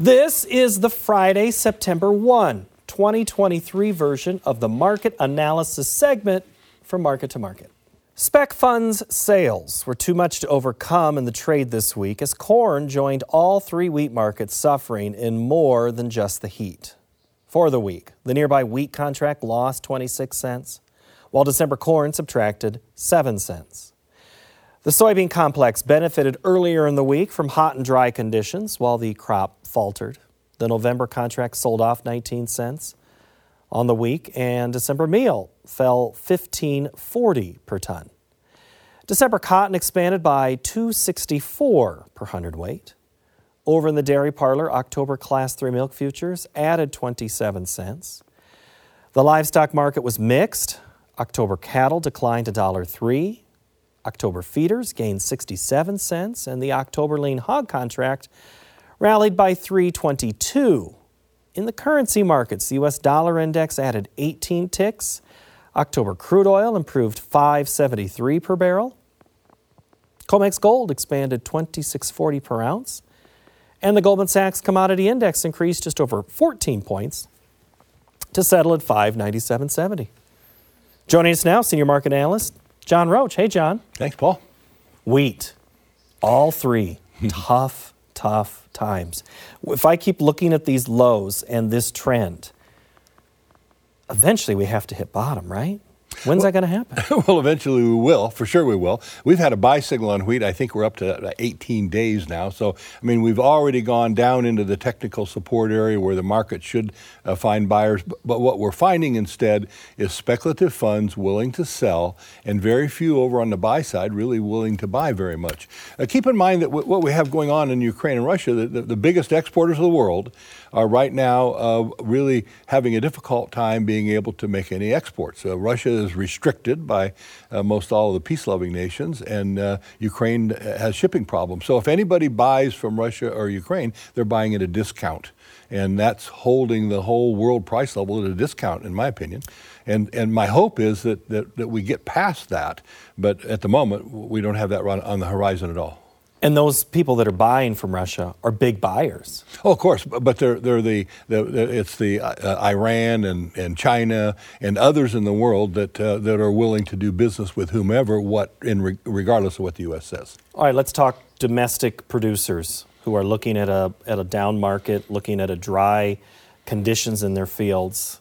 This is the Friday, September 1, 2023 version of the market analysis segment from Market to Market. Spec funds sales were too much to overcome in the trade this week as corn joined all three wheat markets suffering in more than just the heat. For the week, the nearby wheat contract lost 26 cents, while December corn subtracted 7 cents. The soybean complex benefited earlier in the week from hot and dry conditions while the crop faltered. The November contract sold off 19 cents on the week and December meal fell 15.40 per ton. December cotton expanded by 264 per hundredweight. Over in the dairy parlor, October class 3 milk futures added 27 cents. The livestock market was mixed. October cattle declined to $1.03. October feeders gained 67 cents, and the October lean hog contract rallied by 322. In the currency markets, the US dollar index added 18 ticks. October crude oil improved 573 per barrel. COMEX gold expanded 2640 per ounce. And the Goldman Sachs commodity index increased just over 14 points to settle at 597.70. Joining us now, senior market analyst John Roach. Hey, John. Thanks, Paul. Wheat, all three, tough, tough times. If I keep looking at these lows and this trend, eventually we have to hit bottom, right? When's well, that going to happen? well, eventually we will. For sure we will. We've had a buy signal on wheat. I think we're up to 18 days now. So, I mean, we've already gone down into the technical support area where the market should uh, find buyers. But, but what we're finding instead is speculative funds willing to sell and very few over on the buy side really willing to buy very much. Uh, keep in mind that w- what we have going on in Ukraine and Russia, the, the, the biggest exporters of the world, are right now uh, really having a difficult time being able to make any exports. Uh, Russia is restricted by uh, most all of the peace loving nations, and uh, Ukraine has shipping problems. So if anybody buys from Russia or Ukraine, they're buying at a discount. And that's holding the whole world price level at a discount, in my opinion. And, and my hope is that, that, that we get past that. But at the moment, we don't have that on the horizon at all. And those people that are buying from Russia are big buyers. Oh, of course, but they're they're the, the, the it's the uh, Iran and, and China and others in the world that uh, that are willing to do business with whomever, what in re- regardless of what the U.S. says. All right, let's talk domestic producers who are looking at a at a down market, looking at a dry conditions in their fields.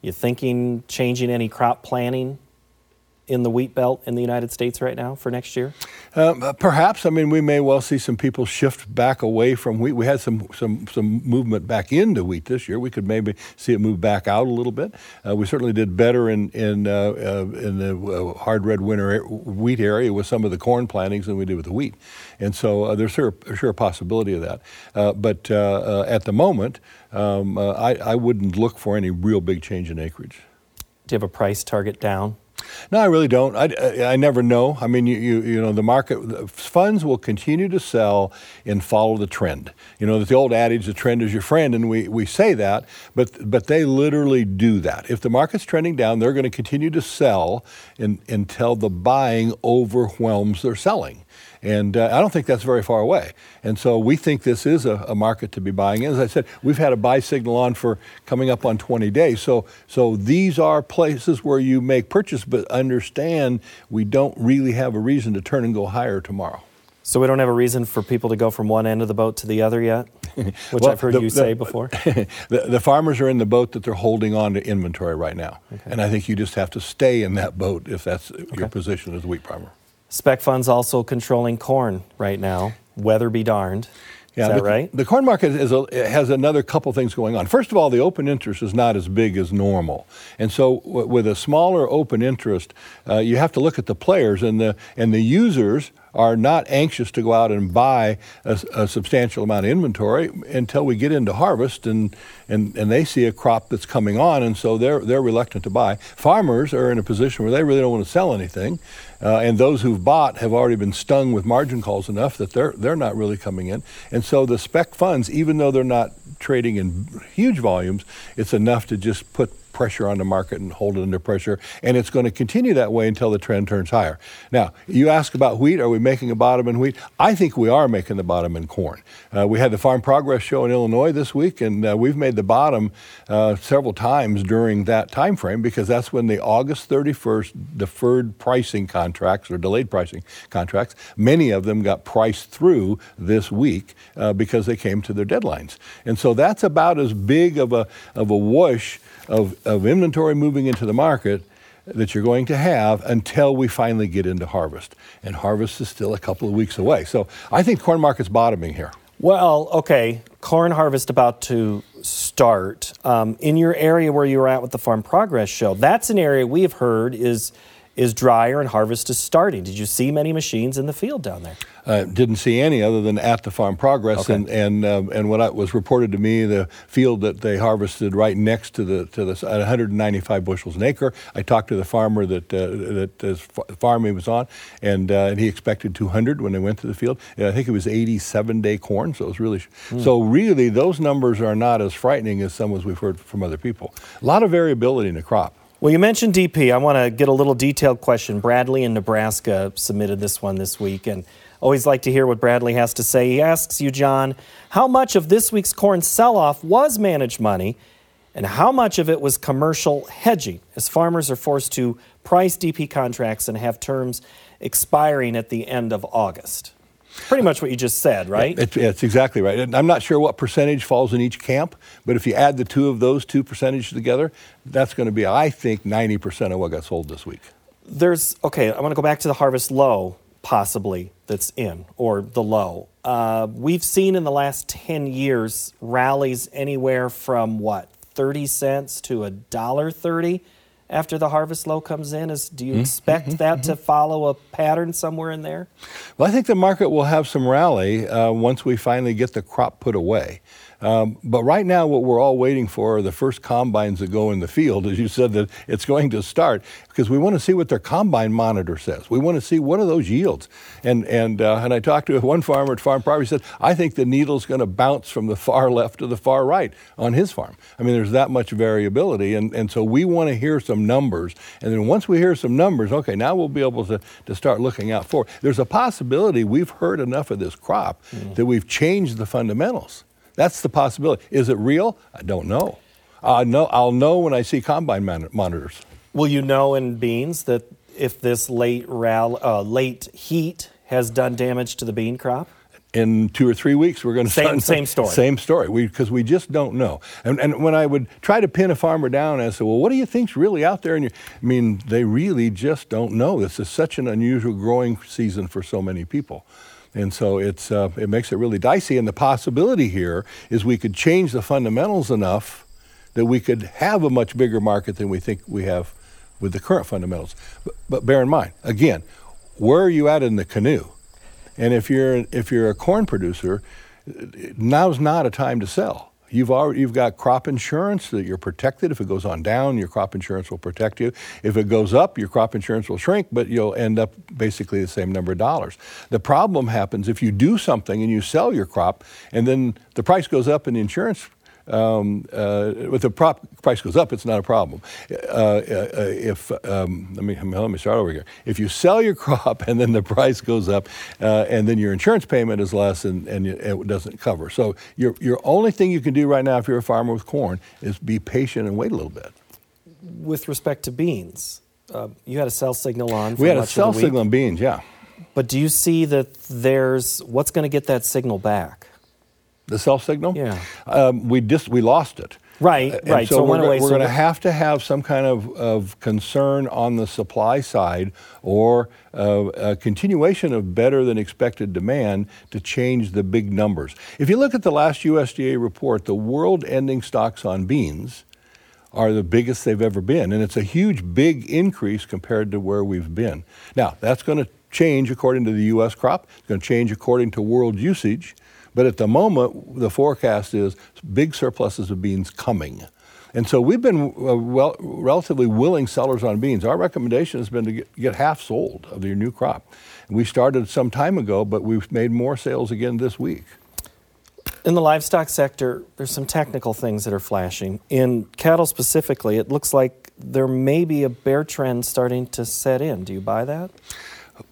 You thinking changing any crop planning in the wheat belt in the United States right now for next year? Um, uh, perhaps. I mean, we may well see some people shift back away from wheat. We had some some some movement back into wheat this year. We could maybe see it move back out a little bit. Uh, we certainly did better in in uh, uh in the uh, hard red winter wheat area with some of the corn plantings than we did with the wheat, and so uh, there's sure sure a possibility of that. but at the moment, um, I, I wouldn't look for any real big change in acreage. Do you have a price target down? No, I really don't. I, uh, I never know. I mean, you, you, you know, the market the funds will continue to sell and follow the trend. You know, the old adage, the trend is your friend, and we, we say that, but but they literally do that. If the market's trending down, they're going to continue to sell in, until the buying overwhelms their selling. And uh, I don't think that's very far away. And so we think this is a, a, market to be buying in. As I said, we've had a buy signal on for coming up on 20 days. So, so these are places where you make purchase, but understand we don't really have a reason to turn and go higher tomorrow. So we don't have a reason for people to go from one end of the boat to the other yet, which well, I've heard the, you the, say before. the, the, farmers are in the boat that they're holding on to inventory right now, okay. and I think you just have to stay in that boat if that's okay. your position as a wheat farmer. Spec funds also controlling corn right now. Weather be darned. Yeah, Is that the, right? The corn market a, has another couple things going on. First of all, the open interest is not as big as normal, and so w- with a smaller open interest, uh, you have to look at the players and the and the users are not anxious to go out and buy a, a, substantial amount of inventory until we get into harvest and, and, and they see a crop that's coming on, and so they're, they're reluctant to buy. Farmers are in a position where they really don't want to sell anything, uh, and those who've bought have already been stung with margin calls enough that they're, they're not really coming in. And so the spec funds, even though they're not trading in huge volumes, it's enough to just put pressure on the market and hold it under pressure. And it's going to continue that way until the trend turns higher. Now, you ask about wheat. Are we making a bottom in wheat? I think we are making the bottom in corn. Uh, we had the Farm Progress Show in Illinois this week, and uh, we've made the bottom uh, several times during that time frame because that's when the August 31st deferred pricing contracts or delayed pricing contracts, many of them got priced through this week uh, because they came to their deadlines. And so that's about as big of a, of a whoosh of, of inventory moving into the market that you're going to have until we finally get into harvest. And harvest is still a couple of weeks away. So I think corn market's bottoming here. Well, okay, corn harvest about to start. Um, in your area where you were at with the Farm Progress Show, that's an area we have heard is is drier and harvest is starting. Did you see many machines in the field down there? Uh, didn't see any other than at the farm progress, Okay. and and um, and what I, was reported to me, the field that they harvested right next to the to the at 195 bushels an acre. I talked to the farmer that uh, that his farm he was on, and uh, and he expected 200 when they went to the field. And I think it was 87 day corn, so it was really so really those numbers are not as frightening as some as we've heard from other people. A lot of variability in the crop. Well, you mentioned DP. I want to get a little detailed question. Bradley in Nebraska submitted this one this week, and always like to hear what Bradley has to say. He asks you, John, how much of this week's corn sell off was managed money, and how much of it was commercial hedging, as farmers are forced to price DP contracts and have terms expiring at the end of August? Pretty much what you just said, right? It's, it's exactly right. And I'm not sure what percentage falls in each camp, but if you add the two of those two percentages together, that's going to be, I think, 90% of what got sold this week. there's okay i want to go back to the harvest low possibly that's in or the low uh, we've seen in the last 10 years rallies anywhere from what 30 cents to a dollar 30 after the harvest low comes in is do you expect that to follow a pattern somewhere in there Well, I think the market will have some rally uh, once we finally get the crop put away. Um, but right now, what we're all waiting for are the first combines that go in the field. As you said, that it's going to start because we want to see what their combine monitor says. We want to see what are those yields. And and uh, and I talked to one farmer at Farm Progress. Said, I think the needle's going to bounce from the far left to the far right on his farm. I mean, there's that much variability, and and so we want to hear some numbers. And then once we hear some numbers, okay, now we'll be able to to start looking out for. There's a possibility we've heard enough of this crop that we've changed the fundamentals. That's the possibility. Is it real? I don't know. I know I'll know when I see combine mon- monitors. will you know in beans that if this late ral- uh, late heat has done damage to the bean crop in two or three weeks we're going to Same- start same story. same story. Because we, just don't know. And, and when i would try to pin a farmer down and say well what do you think's really out there and you, i mean they really just don't know. This is such an unusual growing season for so many people. And so it's, uh, it makes it really dicey. And the possibility here is we could change the fundamentals enough that we could have a much bigger market than we think we have with the current fundamentals. But, but bear in mind again where are you at in the canoe and if you're if you're a corn producer, now's not a time to sell. You've already you've got crop insurance that you're protected. If it goes on down, your crop insurance will protect you. If it goes up, your crop insurance will shrink, but you'll end up basically the same number of dollars. The problem happens if you do something and you sell your crop, and then the price goes up and the insurance um, uh, if the prop price goes up, it's not a problem. Uh, uh, if um, let me let me start over here. If you sell your crop and then the price goes up, uh, and then your insurance payment is less and, and it doesn't cover. So your your only thing you can do right now if you're a farmer with corn is be patient and wait a little bit. with respect to beans uh, you had a sell signal on for We had a sell signal on beans, yeah. But do you see that there's what's going to get that signal back? The self signal? Yeah. Um, we just we lost it. Right, Uh, right. So, So we're, went go- away, we're so going to have to have some kind of, of concern on the supply side or uh, a continuation of better than expected demand to change the big numbers. If you look at the last USDA report, the world ending stocks on beans are the biggest they've ever been. And it's a huge, big increase compared to where we've been. Now, that's going to change according to the U.S. crop, it's going to change according to world usage. But at the moment, the forecast is big surpluses of beans coming. And so we've been uh, well, relatively willing sellers on beans. Our recommendation has been to get, get half sold of your new crop. And we started some time ago, but we've made more sales again this week. In the livestock sector, there's some technical things that are flashing. In cattle specifically, it looks like there may be a bear trend starting to set in. Do you buy that?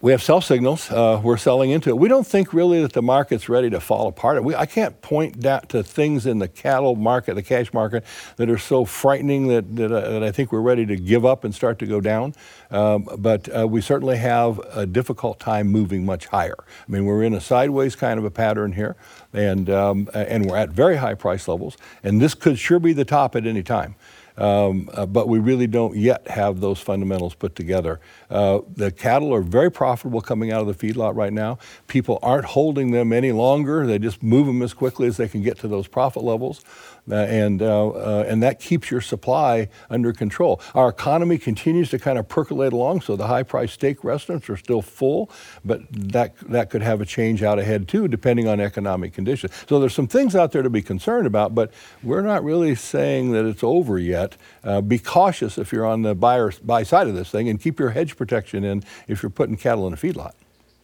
We have sell signals. Uh, we're selling into it. We don't think really that the market's ready to fall apart. We, I can't point that to things in the cattle market, the cash market, that are so frightening that, that, uh, that I think we're ready to give up and start to go down. Um, but uh, we certainly have a difficult time moving much higher. I mean, we're in a sideways kind of a pattern here, and, um, and we're at very high price levels, and this could sure be the top at any time. Um, uh, but we really don't yet have those fundamentals put together. Uh, the cattle are very profitable coming out of the feedlot right now. People aren't holding them any longer. They just move them as quickly as they can get to those profit levels. Uh, and, uh, uh, and that keeps your supply under control. Our economy continues to kind of percolate along, so the high priced steak restaurants are still full, but that, that could have a change out ahead too, depending on economic conditions. So there's some things out there to be concerned about, but we're not really saying that it's over yet. Uh, be cautious if you're on the buyer, buy side of this thing and keep your hedge protection in if you're putting cattle in a feedlot.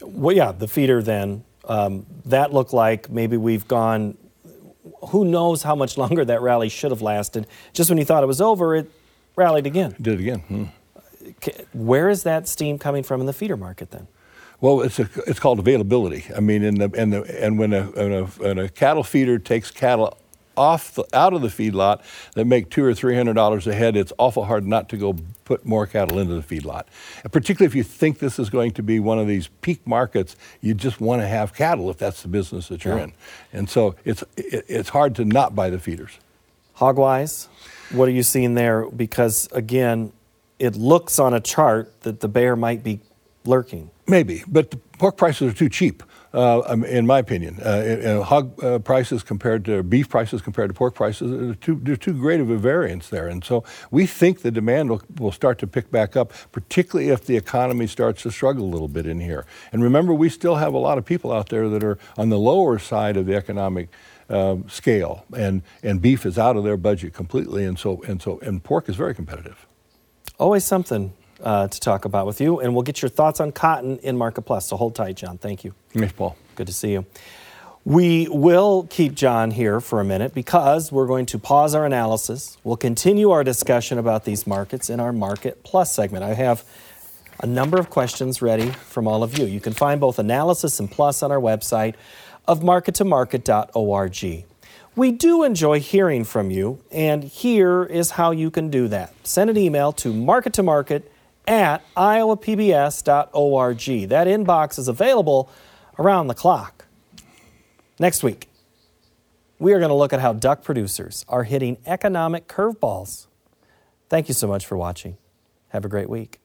Well, yeah, the feeder then, um, that looked like maybe we've gone who knows how much longer that rally should have lasted. Just when you thought it was over, it rallied again. Did it again. Hmm. Where is that steam coming from in the feeder market then? Well, it's a, it's called availability. I mean, in the, in the, and when a, when a, when a cattle feeder takes cattle off the, out of the feedlot that make two or three hundred dollars a head, it's awful hard not to go put more cattle into the feedlot. And particularly if you think this is going to be one of these peak markets, you just want to have cattle if that's the business that you're yeah. in. And so it's it, it's hard to not buy the feeders. Hogwise, what are you seeing there? Because again, it looks on a chart that the bear might be lurking. Maybe, but the pork prices are too cheap uh, um, in my opinion. Uh, hog uh, prices compared to beef prices compared to pork prices, there's too, too great of a variance there. And so we think the demand will, will start to pick back up, particularly if the economy starts to struggle a little bit in here. And remember, we still have a lot of people out there that are on the lower side of the economic um, scale, and, and beef is out of their budget completely, and so, and so and pork is very competitive. Always something uh, to talk about with you, and we'll get your thoughts on cotton in Market Plus. So hold tight, John. Thank you. Thanks, Paul. Good to see you. We will keep John here for a minute because we're going to pause our analysis. We'll continue our discussion about these markets in our Market Plus segment. I have a number of questions ready from all of you. You can find both analysis and plus on our website of markettomarket.org. We do enjoy hearing from you, and here is how you can do that. Send an email to markettomarket at iowapbs.org. That inbox is available around the clock. Next week, we are going to look at how duck producers are hitting economic curveballs. Thank you so much for watching. Have a great week.